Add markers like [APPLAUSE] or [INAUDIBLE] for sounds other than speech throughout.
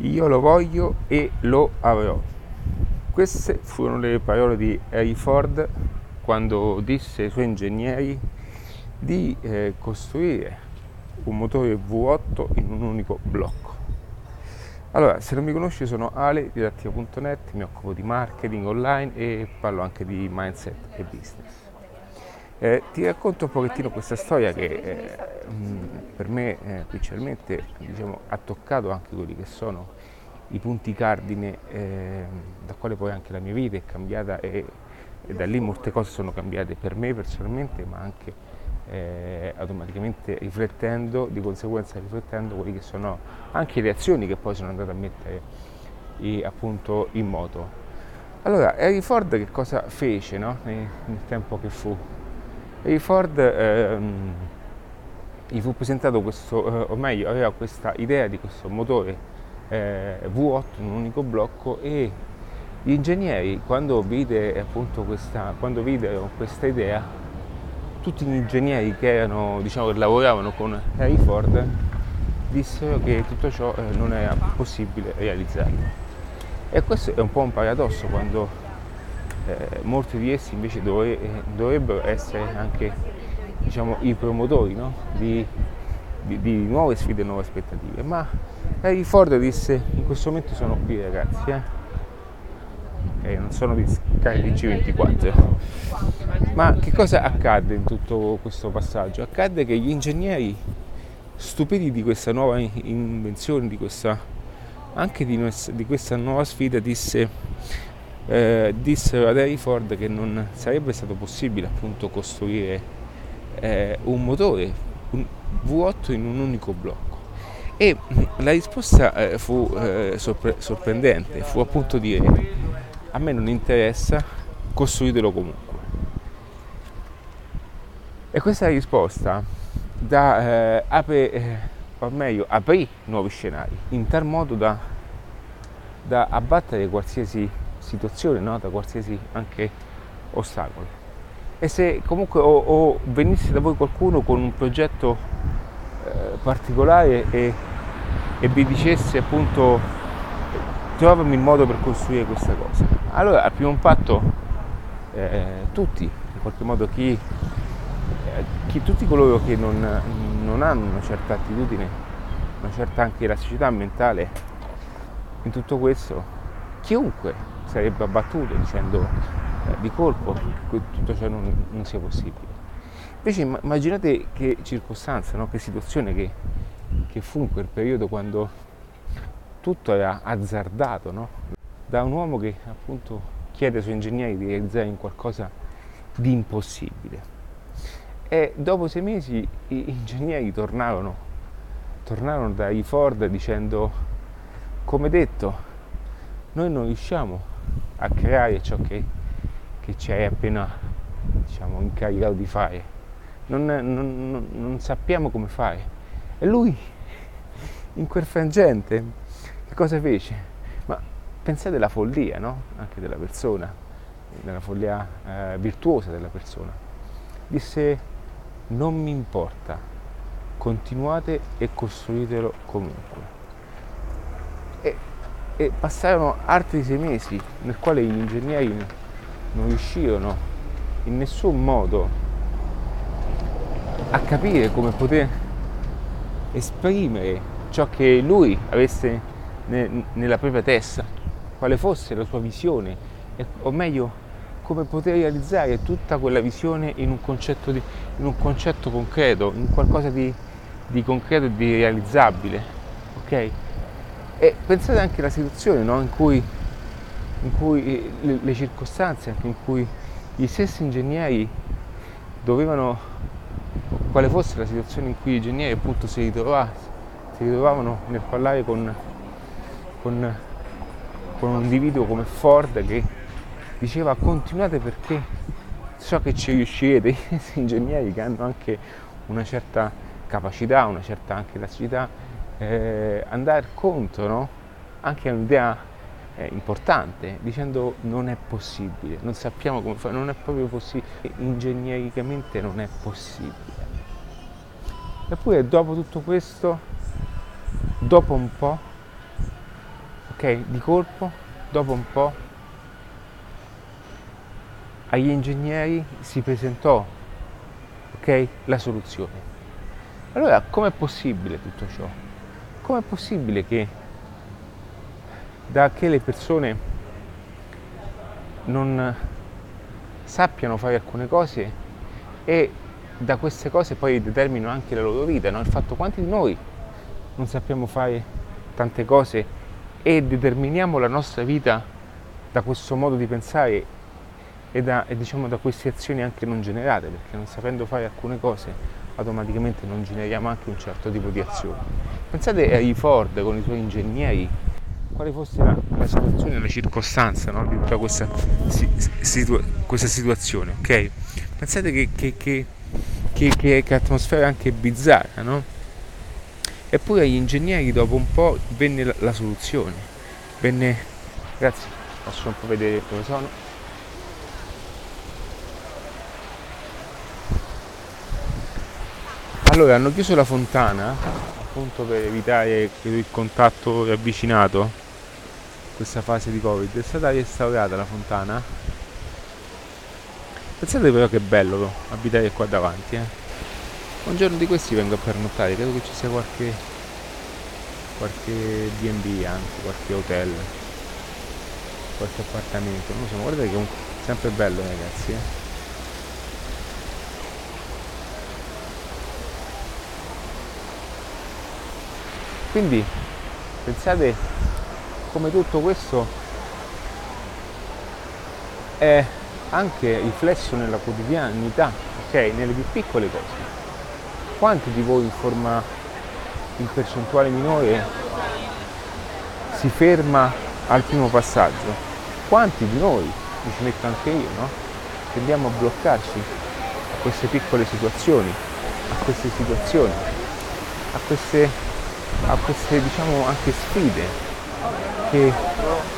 Io lo voglio e lo avrò. Queste furono le parole di Harry Ford quando disse ai suoi ingegneri di eh, costruire un motore V8 in un unico blocco. Allora, se non mi conosci sono Ale di Dattiva.net, mi occupo di marketing online e parlo anche di mindset e business. Eh, ti racconto un pochettino questa storia che eh, per me eh, principalmente diciamo, ha toccato anche quelli che sono i punti cardine eh, da quale poi anche la mia vita è cambiata e, e, da lì molte cose sono cambiate per me personalmente ma anche eh, automaticamente riflettendo, di conseguenza riflettendo quelle che sono anche le azioni che poi sono andate a mettere i, appunto in moto. Allora, Harry Ford che cosa fece no? nel, nel tempo che fu? Harry Ford ehm, gli fu presentato questo, eh, o meglio aveva questa idea di questo motore eh, V8 in un unico blocco e gli ingegneri quando vide appunto questa, quando videro questa idea, tutti gli ingegneri che erano, diciamo, che lavoravano con Harry Ford dissero che tutto ciò eh, non era possibile realizzarlo. E questo è un po' un paradosso quando eh, molti di essi invece dovre, dovrebbero essere anche diciamo, i promotori no? di, di, di, nuove sfide e nuove aspettative. Ma Harry Ford disse in questo momento sono qui ragazzi, eh? Okay, non sono di Sky G24. Ma che cosa accadde in tutto questo passaggio? Accadde che gli ingegneri stupiti di questa nuova invenzione, di questa, anche di, di questa nuova sfida, disse, eh, dissero ad Harry Ford che non sarebbe stato possibile appunto costruire eh, un motore un V8 in un unico blocco. E la risposta eh, fu eh, sorpre- sorprendente, fu appunto dire a me non interessa, costruitelo comunque. E questa risposta da, eh, apre, eh, o meglio, aprì nuovi scenari, in tal modo da, da abbattere qualsiasi situazione, no? da qualsiasi anche ostacolo e se comunque o, o venisse da voi qualcuno con un progetto eh, particolare e, e, vi dicesse appunto trovami il modo per costruire questa cosa allora al primo impatto eh, tutti in qualche modo chi, eh, chi, tutti coloro che non, non hanno una certa attitudine una certa anche elasticità mentale in tutto questo chiunque sarebbe abbattuto dicendo eh, di colpo tutto ciò non, non sia possibile. Invece immaginate che circostanza, no? che situazione che, che, fu in quel periodo quando tutto era azzardato no? da un uomo che appunto chiede ai suoi ingegneri di realizzare in qualcosa di impossibile. E dopo sei mesi gli ingegneri tornarono, tornarono dai Ford dicendo, come detto, noi non riusciamo a creare ciò che che hai appena diciamo, incaricato di fare. Non, non, non, sappiamo come fare. E lui, in quel frangente, che cosa fece? Ma pensate alla follia, no? Anche della persona, della follia eh, virtuosa della persona. Disse, non mi importa, continuate e costruitelo comunque. E, e passarono altri sei mesi nel quale gli ingegneri non riuscirono in nessun modo a capire come poter esprimere ciò che lui avesse ne, nella propria testa, quale fosse la sua visione, o meglio come poter realizzare tutta quella visione in un concetto, di, in un concetto concreto, in qualcosa di, di, concreto e di realizzabile. Ok? E pensate anche alla situazione no? in cui in cui eh, le, le circostanze anche in cui gli stessi ingegneri dovevano, quale fosse la situazione in cui gli ingegneri appunto si, ritrovavano, si ritrovavano nel parlare con, con, con un individuo come Ford che diceva continuate perché so che ci riuscirete, [LAUGHS] questi ingegneri che hanno anche una certa capacità, una certa anche elasticità, eh, andare contro anche un'idea eh, importante, dicendo non è possibile, non sappiamo come fare, non è proprio possibile, ingegnericamente non è possibile. Eppure dopo tutto questo, dopo un po', ok? Di colpo, dopo un po', agli ingegneri si presentò, ok? La soluzione. Allora, com'è possibile tutto ciò? Com'è possibile che da che le persone non sappiano fare alcune cose e da queste cose poi determinano anche la loro vita, no? il fatto quanti di noi non sappiamo fare tante cose e determiniamo la nostra vita da questo modo di pensare e da, e diciamo, da queste azioni anche non generate, perché non sapendo fare alcune cose automaticamente non generiamo anche un certo tipo di azioni. Pensate a Ford con i suoi ingegneri quale fosse la, la situazione, la circostanza no? di tutta questa, situa- questa, situazione, ok? Pensate che, che, che, che, che atmosfera anche bizzarra, no? Eppure agli ingegneri dopo un po' venne la, la soluzione, venne, grazie, posso un po' vedere dove sono. Allora hanno chiuso la fontana appunto per evitare il contatto ravvicinato questa fase di covid è stata restaurata la fontana pensate però che bello abitare qua davanti eh. un giorno di questi vengo a pernottare credo che ci sia qualche qualche B&B anche qualche hotel qualche appartamento non lo so guardate che è sempre bello ragazzi eh. Quindi pensate come tutto questo è anche riflesso nella quotidianità, ok? Nelle più piccole cose. Quanti di voi in forma in percentuale minore si ferma al primo passaggio? Quanti di noi, mi ci metto anche io, no? Tendiamo a bloccarci a queste piccole situazioni, a queste situazioni, a queste, a queste diciamo anche sfide che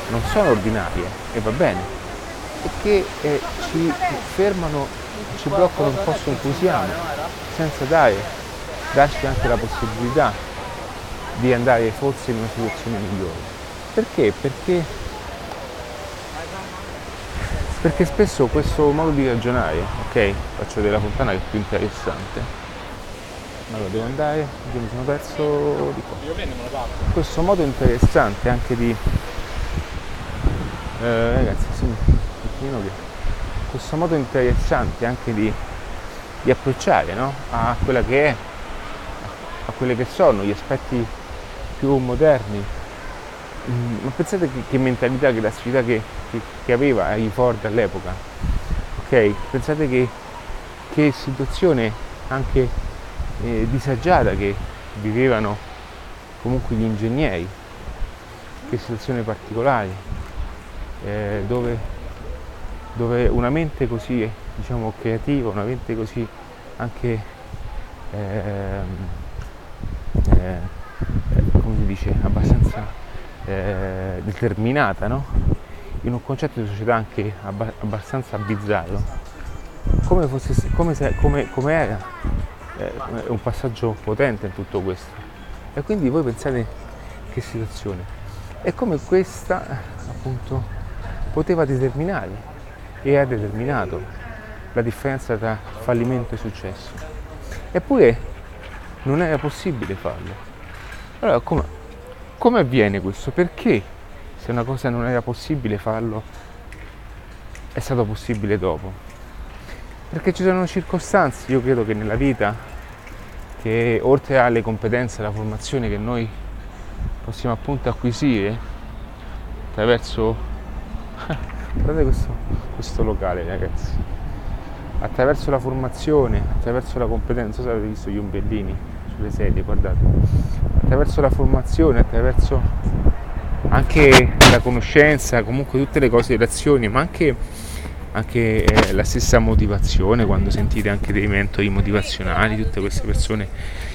non sono ordinarie e va bene e che eh, ci fermano, ci bloccano un posto in cui siamo senza dare, darci anche la possibilità di andare forse in una situazione migliore. Perché? Perché, perché spesso questo modo di ragionare, ok, faccio della fontana che è più interessante, allora devo andare io mi sono perso di qua questo modo interessante anche di eh, ragazzi sì, un pochino che questo modo interessante anche di, di approcciare no? a quella che è a quelli che sono gli aspetti più moderni mm, ma pensate che, che, mentalità, che la sfida che, che, che aveva Harry Ford all'epoca ok? pensate che, che situazione anche eh, disagiata che vivevano comunque gli ingegneri, che situazione particolare, eh, dove, dove, una mente così diciamo, creativa, una mente così anche ehm, eh, come si dice, abbastanza eh, determinata, no? in un concetto di società anche abbastanza bizzarro, come, fosse, come, se, come, come era è un passaggio potente in tutto questo. E quindi voi pensate che situazione. E come questa appunto poteva determinare e ha determinato la differenza tra fallimento e successo. Eppure non era possibile farlo. Allora come, come avviene questo? Perché se una cosa non era possibile farlo è stato possibile dopo? Perché ci sono circostanze, io credo che nella vita che oltre alle competenze e alla formazione che noi possiamo appunto acquisire attraverso [LAUGHS] guardate questo, questo locale ragazzi. Attraverso la formazione attraverso la competenza avete visto gli ombellini sulle sedie guardate. Attraverso la formazione attraverso anche la conoscenza comunque tutte le cose le azioni ma anche anche eh, la stessa motivazione quando sentite anche dei mentori motivazionali, tutte queste persone.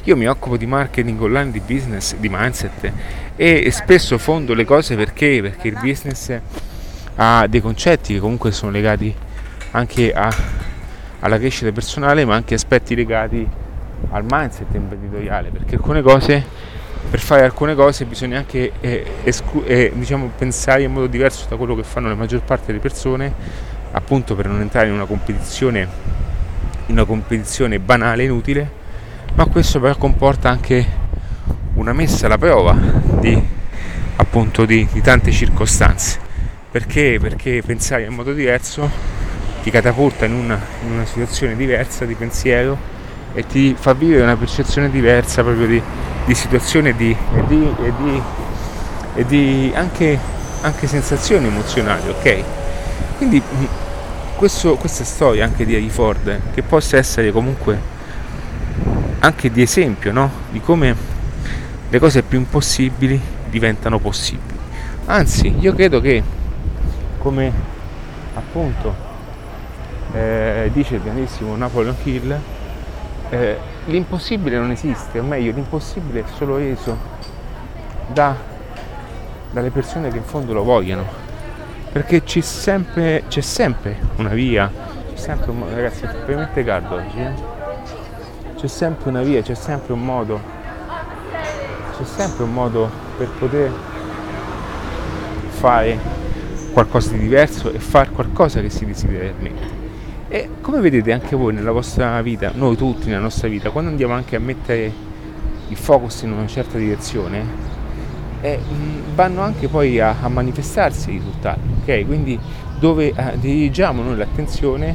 Io mi occupo di marketing online, di business, di mindset e, spesso fondo le cose perché? Perché il business ha dei concetti che comunque sono legati anche a, alla crescita personale ma anche aspetti legati al mindset imprenditoriale perché alcune cose per fare alcune cose bisogna anche eh, esclu- eh, diciamo, pensare in modo diverso da quello che fanno la maggior parte delle persone, appunto per non entrare in una competizione, una competizione banale, inutile, ma questo però comporta anche una messa alla prova di, appunto, di, di tante circostanze. Perché? Perché pensare in modo diverso ti catapulta in una, in una situazione diversa di pensiero e ti fa vivere una percezione diversa proprio di, di situazione e di, e di, e di, e di anche, anche, sensazioni emozionali, ok? Quindi questo, questa storia anche di Harry Ford, che possa essere comunque anche di esempio, no? Di come le cose più impossibili diventano possibili. Anzi, io credo che, come appunto eh, dice il grandissimo Napoleon Hill, eh, l'impossibile non esiste, o meglio l'impossibile è solo reso da, dalle persone che in fondo lo vogliono, perché c'è sempre, c'è sempre una via, c'è sempre un, ragazzi è veramente caldo oggi, eh? c'è sempre una via, c'è sempre un modo, c'è sempre un modo per poter fare qualcosa di diverso e fare qualcosa che si desidera realmente. E come vedete anche voi nella vostra vita, noi tutti nella nostra vita, quando andiamo anche a mettere il focus in una certa direzione, eh, vanno anche poi a, a, manifestarsi i risultati, ok? Quindi dove eh, dirigiamo noi l'attenzione,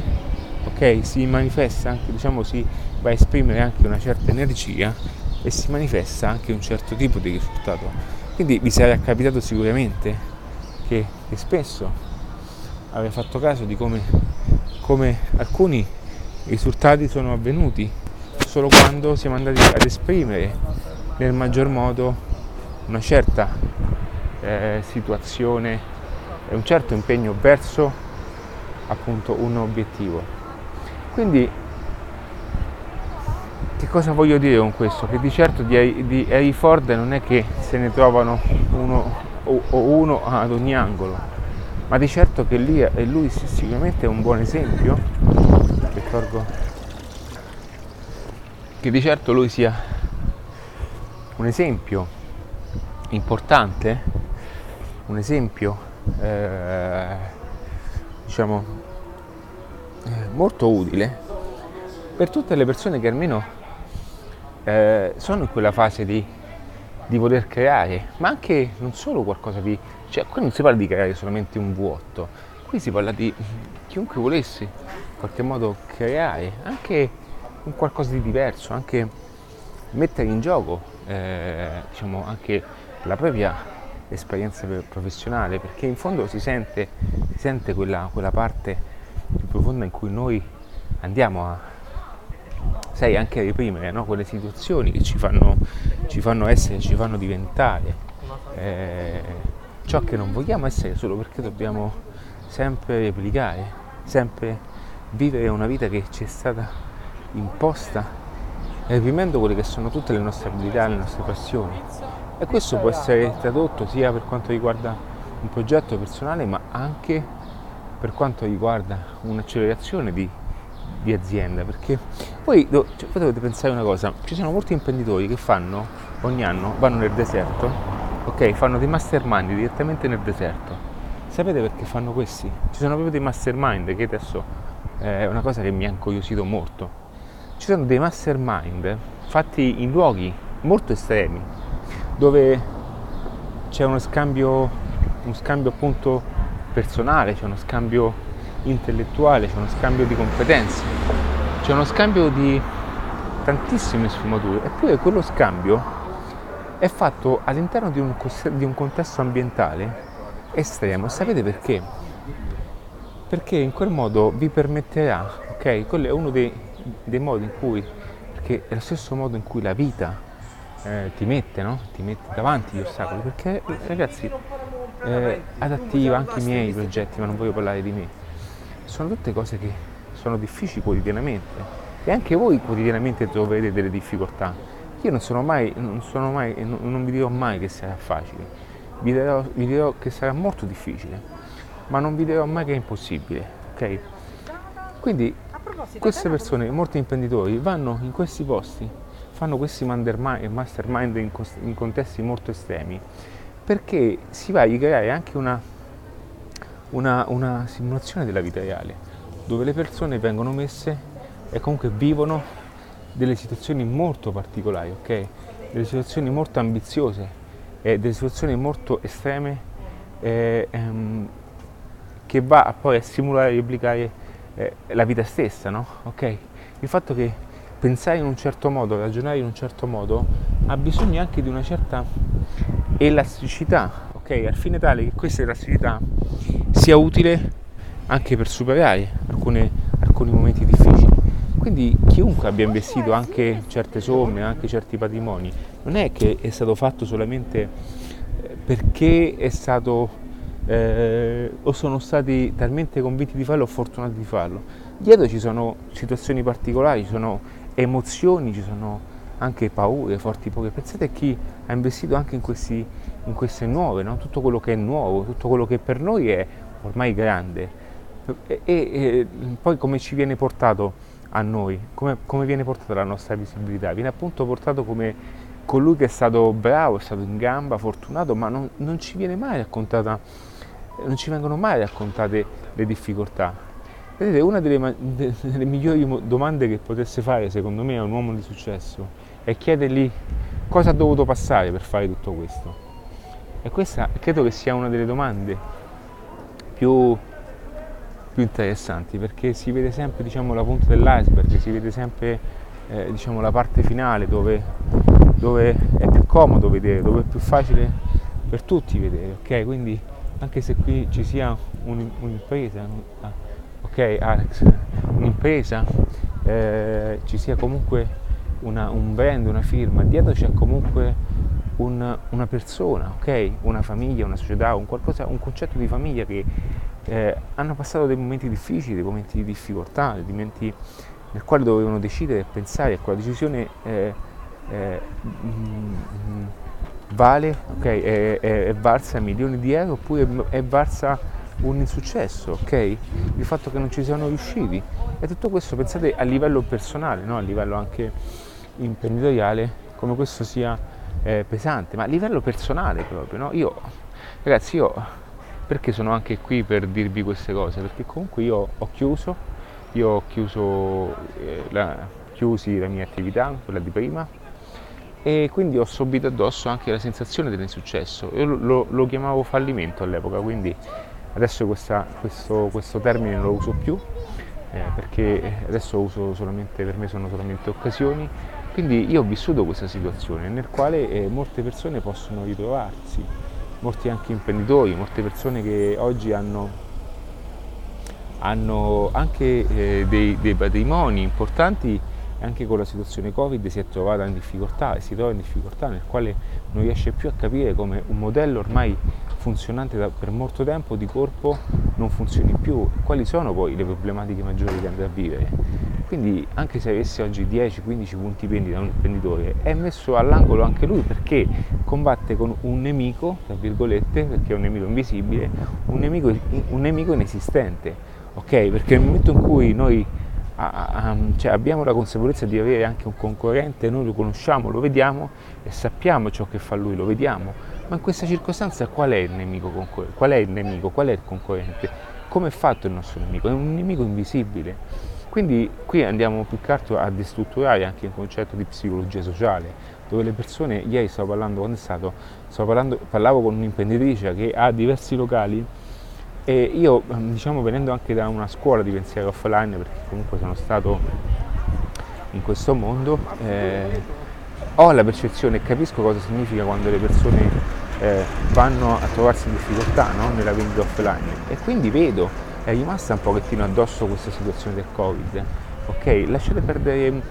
ok? Si manifesta anche, diciamo, si va a esprimere anche una certa energia e si manifesta anche un certo tipo di risultato. Quindi vi sarà capitato sicuramente che, che spesso avete fatto caso di come come alcuni risultati sono avvenuti solo quando siamo andati ad esprimere nel maggior modo una certa eh, situazione e un certo impegno verso appunto un obiettivo. Quindi che cosa voglio dire con questo? Che di certo di, di Harry Ford non è che se ne trovano uno o, o uno ad ogni angolo, ma di certo che lì, e lui sicuramente è un buon esempio, ricordo che di certo lui sia un esempio importante, un esempio eh, diciamo eh, molto utile per tutte le persone che almeno eh, sono in quella fase di, di voler creare, ma anche non solo qualcosa di cioè, qui non si parla di creare solamente un vuoto, qui si parla di chiunque volesse in qualche modo creare anche un qualcosa di diverso, anche mettere in gioco eh, diciamo, anche la propria esperienza professionale, perché in fondo si sente, si sente quella, quella parte profonda in cui noi andiamo a, sai, anche a reprimere no? quelle situazioni che ci fanno, ci fanno essere, ci fanno diventare. Eh, ciò che non vogliamo essere solo perché dobbiamo sempre replicare, sempre vivere una vita che ci è stata imposta, reprimendo quelle che sono tutte le nostre abilità, le nostre passioni. E questo può essere tradotto sia per quanto riguarda un progetto personale, ma anche per quanto riguarda un'accelerazione di, di azienda. Perché poi, cioè, voi dovete pensare una cosa, ci sono molti imprenditori che fanno ogni anno, vanno nel deserto ok? Fanno dei mastermind direttamente nel deserto. Sapete perché fanno questi? Ci sono proprio dei mastermind che adesso è una cosa che mi ha incuriosito molto. Ci sono dei mastermind fatti in luoghi molto estremi, dove c'è uno scambio, uno scambio appunto personale, c'è uno scambio intellettuale, c'è uno scambio di competenze, c'è uno scambio di tantissime sfumature, eppure quello scambio è fatto all'interno di un, di un contesto ambientale estremo. Sapete perché? Perché in quel modo vi permetterà, ok? Quello è uno dei, dei modi in cui, perché è lo stesso modo in cui la vita eh, ti mette, no? Ti mette davanti gli ostacoli, perché ragazzi, eh, adattiva anche i miei progetti, ma non voglio parlare di me, sono tutte cose che sono difficili quotidianamente e anche voi quotidianamente troverete delle difficoltà io non sono mai, non, sono mai, non vi dirò mai che sarà facile, vi dirò, vi dirò che sarà molto difficile, ma non vi dirò mai che è impossibile, ok? Quindi queste persone, molti imprenditori, vanno in questi posti fanno questi mastermind in, contesti molto estremi perché si va a creare anche una, una, una simulazione della vita reale dove le persone vengono messe e comunque vivono delle situazioni molto particolari, ok? Delle situazioni molto ambiziose e delle situazioni molto estreme eh, ehm, che va poi a simulare e replicare eh, la vita stessa, no? Ok? Il fatto che pensare in un certo modo, ragionare in un certo modo, ha bisogno anche di una certa elasticità, ok? Al fine tale che questa elasticità sia utile anche per superare alcune, alcuni momenti difficili. Quindi chiunque abbia investito anche certe somme, anche certi patrimoni, non è che è stato fatto solamente eh, perché è stato eh, o sono stati talmente convinti di farlo o fortunati di farlo. Dietro ci sono situazioni particolari, ci sono emozioni, ci sono anche paure, forti paure. Pensate a chi ha investito anche in, questi, in queste nuove, no? tutto quello che è nuovo, tutto quello che per noi è ormai grande. E, e, e poi come ci viene portato a noi, come, come viene portata la nostra visibilità? Viene appunto portato come colui che è stato bravo, è stato in gamba, fortunato, ma non, non ci viene mai raccontata, non ci vengono mai raccontate le difficoltà. Vedete, una delle, delle migliori domande che potesse fare, secondo me, a un uomo di successo è chiedergli cosa ha dovuto passare per fare tutto questo. E questa credo che sia una delle domande più più interessanti perché si vede sempre diciamo, la punta dell'iceberg, si vede sempre eh, diciamo, la parte finale dove, dove, è più comodo vedere, dove è più facile per tutti vedere, ok? Quindi anche se qui ci sia un, un'impresa, ok Alex, un'impresa, eh, ci sia comunque una, un brand, una firma, dietro c'è comunque un, una persona, ok? Una famiglia, una società, un, qualcosa, un concetto di famiglia che eh, hanno passato dei momenti difficili, dei momenti di difficoltà, dei momenti nel quale dovevano decidere e pensare a quella decisione eh, eh, mm, vale, ok, è, è, è, valsa milioni di euro oppure è valsa un insuccesso, ok? Il fatto che non ci siano riusciti. E tutto questo pensate a livello personale, no? a livello anche imprenditoriale, come questo sia eh, pesante, ma a livello personale proprio, no? Io, ragazzi, io perché sono anche qui per dirvi queste cose? Perché comunque io ho chiuso, io ho chiuso eh, la, chiusi la mia attività, quella di prima, e quindi ho subito addosso anche la sensazione dell'insuccesso. Io lo, lo, chiamavo fallimento all'epoca, quindi adesso questa, questo, questo, termine non lo uso più, eh, perché adesso uso solamente, per me sono solamente occasioni. Quindi io ho vissuto questa situazione nel quale eh, molte persone possono ritrovarsi molti anche imprenditori, molte persone che oggi hanno, hanno anche eh, dei, dei, patrimoni importanti anche con la situazione Covid si è trovata in difficoltà e si trova in difficoltà nel quale non riesce più a capire come un modello ormai funzionante da, per molto tempo di corpo non funzioni più, quali sono poi le problematiche maggiori che andrà a vivere quindi anche se avesse oggi 10-15 punti vendita un imprenditore, è messo all'angolo anche lui perché combatte con un nemico, tra virgolette, perché è un nemico invisibile, un nemico, un nemico inesistente. Ok? Perché nel momento in cui noi cioè abbiamo la consapevolezza di avere anche un concorrente, noi lo conosciamo, lo vediamo e sappiamo ciò che fa lui, lo vediamo, ma in questa circostanza qual è il nemico, qual è il, nemico, qual è il concorrente? Come è fatto il nostro nemico? È un nemico invisibile quindi qui andiamo più che altro a destrutturare anche il concetto di psicologia sociale, dove le persone, ieri stavo parlando, quando è stato, stavo parlando, parlavo con un'imprenditrice che ha diversi locali e io ehm, diciamo venendo anche da una scuola di pensiero offline, perché comunque sono stato in questo mondo, eh, ho la percezione e capisco cosa significa quando le persone eh, vanno a trovarsi in difficoltà no? nella vendita offline e quindi vedo è rimasta un pochettino addosso questa situazione del Covid. Ok, lasciate perdere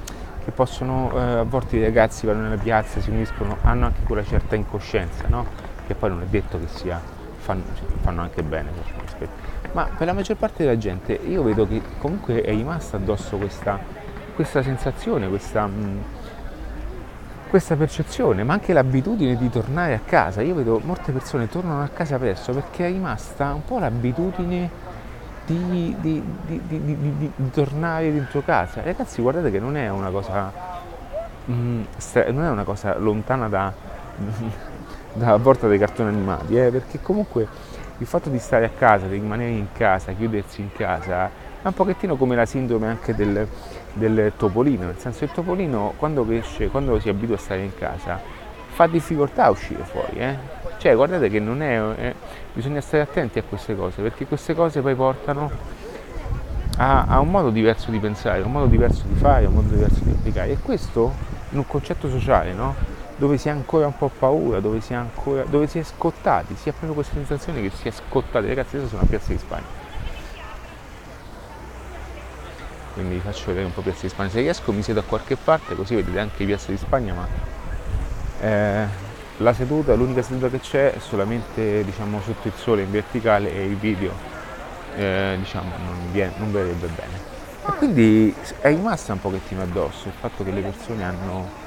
che possono, eh, a volte i ragazzi vanno nella piazza, si uniscono, hanno anche quella certa incoscienza, no? Che poi non è detto che sia, fanno, cioè, fanno anche bene Ma per la maggior parte della gente io vedo che comunque è rimasta addosso questa, questa sensazione, questa, mh, questa percezione, ma anche l'abitudine di tornare a casa. Io vedo molte persone tornano a casa presto perché è rimasta un po' l'abitudine di, di, di, di, tornare dentro casa. Ragazzi, guardate che non è una cosa mm, non è una cosa lontana da, [LAUGHS] dalla porta dei cartoni animati, eh, perché comunque il fatto di stare a casa, di rimanere in casa, chiudersi in casa, è un pochettino come la sindrome anche del, del topolino, nel senso che il topolino quando cresce, quando si abitua a stare in casa, fa difficoltà a uscire fuori. Eh? Cioè guardate che non è, eh, bisogna stare attenti a queste cose, perché queste cose poi portano a, a, un modo diverso di pensare, un modo diverso di fare, un modo diverso di applicare. E questo in un concetto sociale, no? dove si ha ancora un po' paura, dove si, è ancora, dove si è scottati, si ha proprio questa sensazione che si è scottati. Ragazzi, adesso sono a Piazza di Spagna. Quindi vi faccio vedere un po' Piazza di Spagna. Se riesco mi siedo a qualche parte così vedete anche Piazza di Spagna, ma eh, la seduta, l'unica seduta che c'è è solamente diciamo, sotto il sole in verticale e il video eh, diciamo, non, viene, non verrebbe bene. E quindi è rimasta un pochettino addosso il fatto che le persone hanno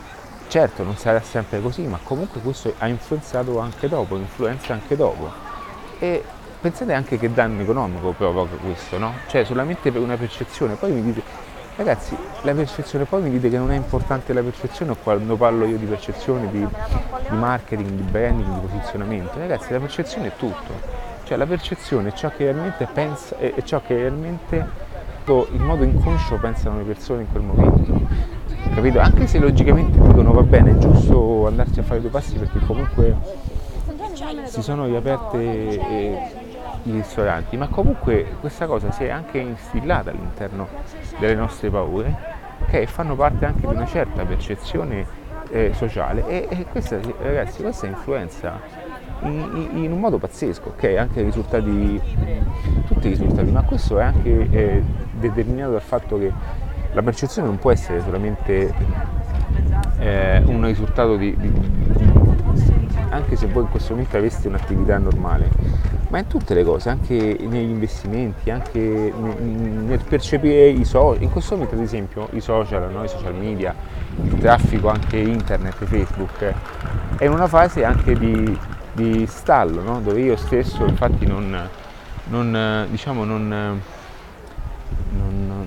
Certo, non sarà sempre così, ma comunque questo ha influenzato anche dopo, influenza anche dopo. E pensate anche che danno economico provoca questo, no? Cioè solamente per una percezione, poi mi dite, ragazzi, la percezione, poi mi dite che non è importante la percezione quando parlo io di percezione, di, di marketing, di branding, di posizionamento. Ragazzi, la percezione è tutto. Cioè la percezione è ciò che realmente pensa, è ciò che realmente in modo inconscio pensano le persone in quel momento capito? Anche se logicamente dicono va bene, è giusto andarci a fare due passi perché comunque si sono riaperte i ristoranti, ma comunque questa cosa si è anche instillata all'interno delle nostre paure che fanno parte anche di una certa percezione eh, sociale e, e, questa ragazzi questa influenza in, in, un modo pazzesco, ok? Anche i risultati, tutti i risultati, ma questo è anche eh, determinato dal fatto che la percezione non può essere solamente eh, un risultato di, di, anche se voi in questo momento aveste un'attività normale, ma in tutte le cose, anche negli investimenti, anche nel percepire i social, in questo momento ad esempio i social, no? i social media, il traffico anche internet, Facebook, è in una fase anche di, di stallo, no? dove io stesso infatti non, non diciamo non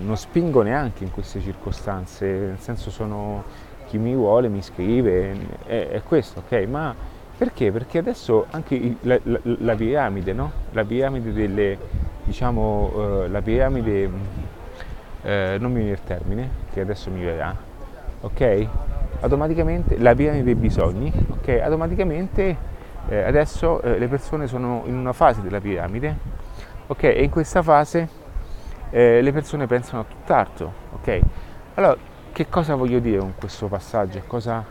non, spingo neanche in queste circostanze, nel senso sono chi mi vuole mi scrive, è, è questo, ok? Ma perché? Perché adesso anche il, la, la, la, piramide, no? La piramide delle, diciamo, uh, la piramide, uh, non mi viene il termine, che adesso mi verrà, ok? Automaticamente, la piramide dei bisogni, ok? Automaticamente eh, adesso eh, le persone sono in una fase della piramide, ok? E in questa fase eh, le persone pensano a tutt'altro, ok? Allora, che cosa voglio dire con questo passaggio? Cosa,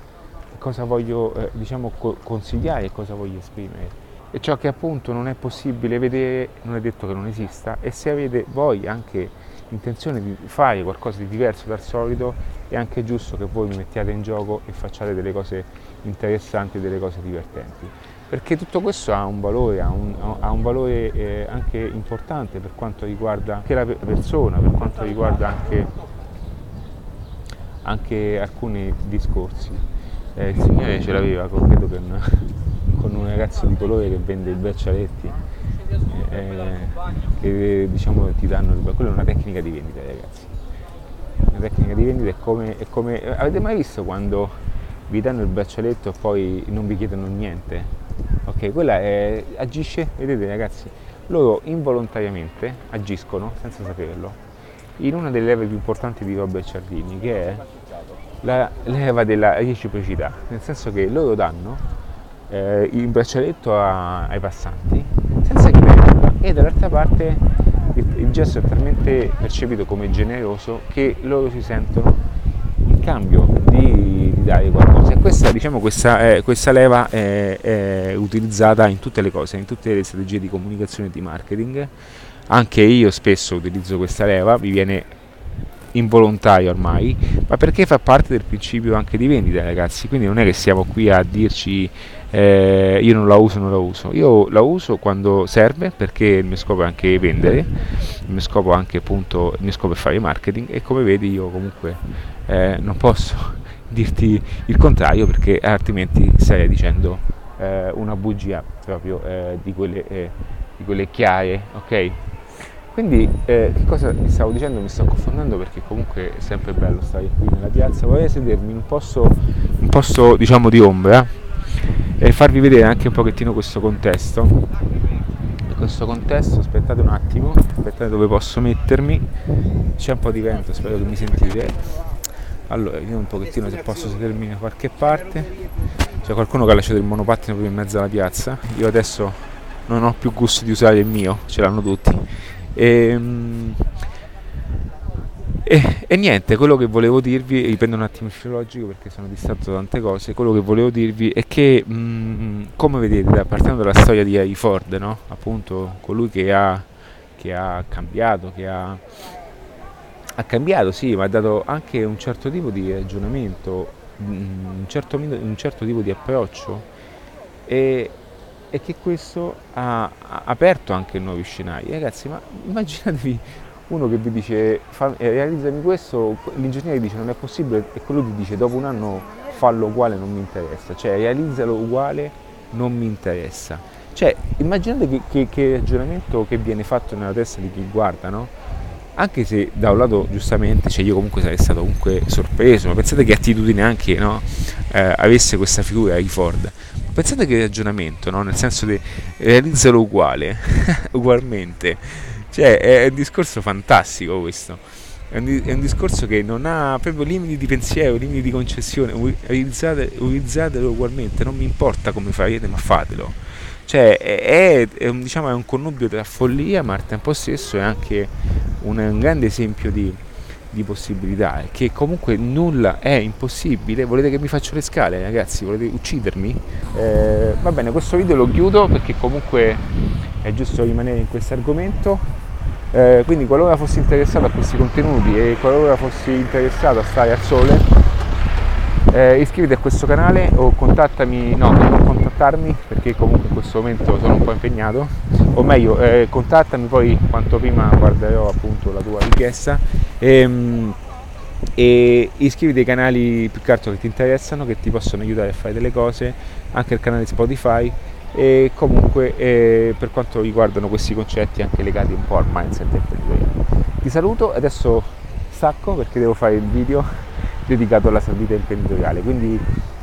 cosa voglio eh, diciamo, co- consigliare e cosa voglio esprimere? E ciò che appunto non è possibile vedere non è detto che non esista e se avete voi anche intenzione di fare qualcosa di diverso dal solito è anche giusto che voi mi mettiate in gioco e facciate delle cose interessanti, delle cose divertenti perché tutto questo ha un valore, ha un, ha un valore eh, anche importante per quanto riguarda anche la persona, per quanto riguarda anche, anche alcuni discorsi. Eh, il Signore ce l'aveva, credo che [LAUGHS] con un ragazzo di colore che vende i braccialetti, eh, che diciamo ti danno il quella è una tecnica di vendita ragazzi. Una tecnica di vendita è come, è come avete mai visto quando vi danno il braccialetto e poi non vi chiedono niente? ok? Quella è, agisce, vedete ragazzi, loro involontariamente agiscono senza saperlo in una delle leve più importanti di Robert Ciardini che è la leva della reciprocità, nel senso che loro danno eh, il braccialetto a, ai passanti senza chiederlo e dall'altra parte il, il gesto è talmente percepito come generoso che loro si sentono in cambio di, di dare qualcosa. E questa, diciamo, questa, eh, questa leva è, è, utilizzata in tutte le cose, in tutte le strategie di comunicazione e di marketing. Anche io spesso utilizzo questa leva, mi viene involontario ormai, ma perché fa parte del principio anche di vendita, ragazzi. Quindi non è che siamo qui a dirci eh, io non la uso, non la uso. Io la uso quando serve perché il mio scopo è anche vendere, il mio scopo anche appunto, il mio scopo è fare marketing e come vedi io comunque eh, non posso [LAUGHS] dirti il contrario perché altrimenti starei dicendo eh, una bugia proprio eh, di quelle, eh, di, quelle, chiare, ok? Quindi eh, che cosa mi stavo dicendo? Mi sto confondendo perché comunque è sempre bello stare qui nella piazza, vorrei sedermi in un posto, un posto diciamo di ombra e farvi vedere anche un pochettino questo contesto. questo contesto, aspettate un attimo, aspettate dove posso mettermi, c'è un po' di vento, spero che mi sentite. Allora, vediamo un pochettino se posso sedermi da qualche parte. C'è qualcuno che ha lasciato il monopattino proprio in mezzo alla piazza. Io adesso non ho più gusto di usare il mio, ce l'hanno tutti. E, ehm, e, e, niente, quello che volevo dirvi, riprendo un attimo il filologico perché sono distratto da tante cose, quello che volevo dirvi è che, mh, mm, come vedete, partendo dalla storia di Harry Ford, no? appunto colui che ha, che ha cambiato, che ha, ha, cambiato, sì, ma ha dato anche un certo tipo di ragionamento, mm, un certo, un certo tipo di approccio e, e che questo ha, aperto anche nuovi scenari. Ragazzi, ma immaginatevi uno che vi dice eh, realizzami questo, l'ingegnere dice non è possibile e quello ti dice dopo un anno fallo uguale non mi interessa, cioè realizzalo uguale non mi interessa. Cioè immaginate che, che, che ragionamento che viene fatto nella testa di chi guarda, no? Anche se da un lato giustamente, cioè io comunque sarei stato comunque sorpreso, ma pensate che attitudine anche no, eh, avesse questa figura di Ford. Pensate che ragionamento, no? nel senso di realizzalo uguale, [LAUGHS] ugualmente cioè, è un discorso fantastico questo. È un, è un, discorso che non ha proprio limiti di pensiero, limiti di concessione. Utilizzate, utilizzatelo ugualmente, non mi importa come farete, ma fatelo. Cioè, è, è, un, diciamo, è un connubio tra follia, ma al tempo stesso è anche un, un grande esempio di, di possibilità. Che comunque nulla è impossibile. Volete che mi faccio le scale, ragazzi? Volete uccidermi? Eh, va bene, questo video lo chiudo perché comunque è giusto rimanere in questo argomento eh, quindi qualora fossi interessato a questi contenuti e qualora fossi interessato a stare al sole, eh, iscriviti a questo canale o contattami, no, non contattarmi perché comunque in questo momento sono un po' impegnato, o meglio, eh, contattami poi quanto prima guarderò appunto la tua richiesta e, ehm, e iscriviti ai canali più che altro che ti interessano, che ti possono aiutare a fare delle cose, anche il canale Spotify e comunque eh, per quanto riguardano questi concetti anche legati un po' al mindset imprenditoriale. Ti saluto adesso stacco perché devo fare il video [LAUGHS] dedicato alla salute imprenditoriale, quindi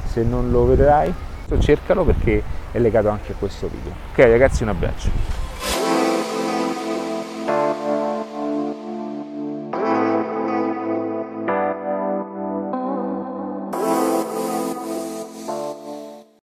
se non lo vedrai cercalo perché è legato anche a questo video. Ok ragazzi un abbraccio.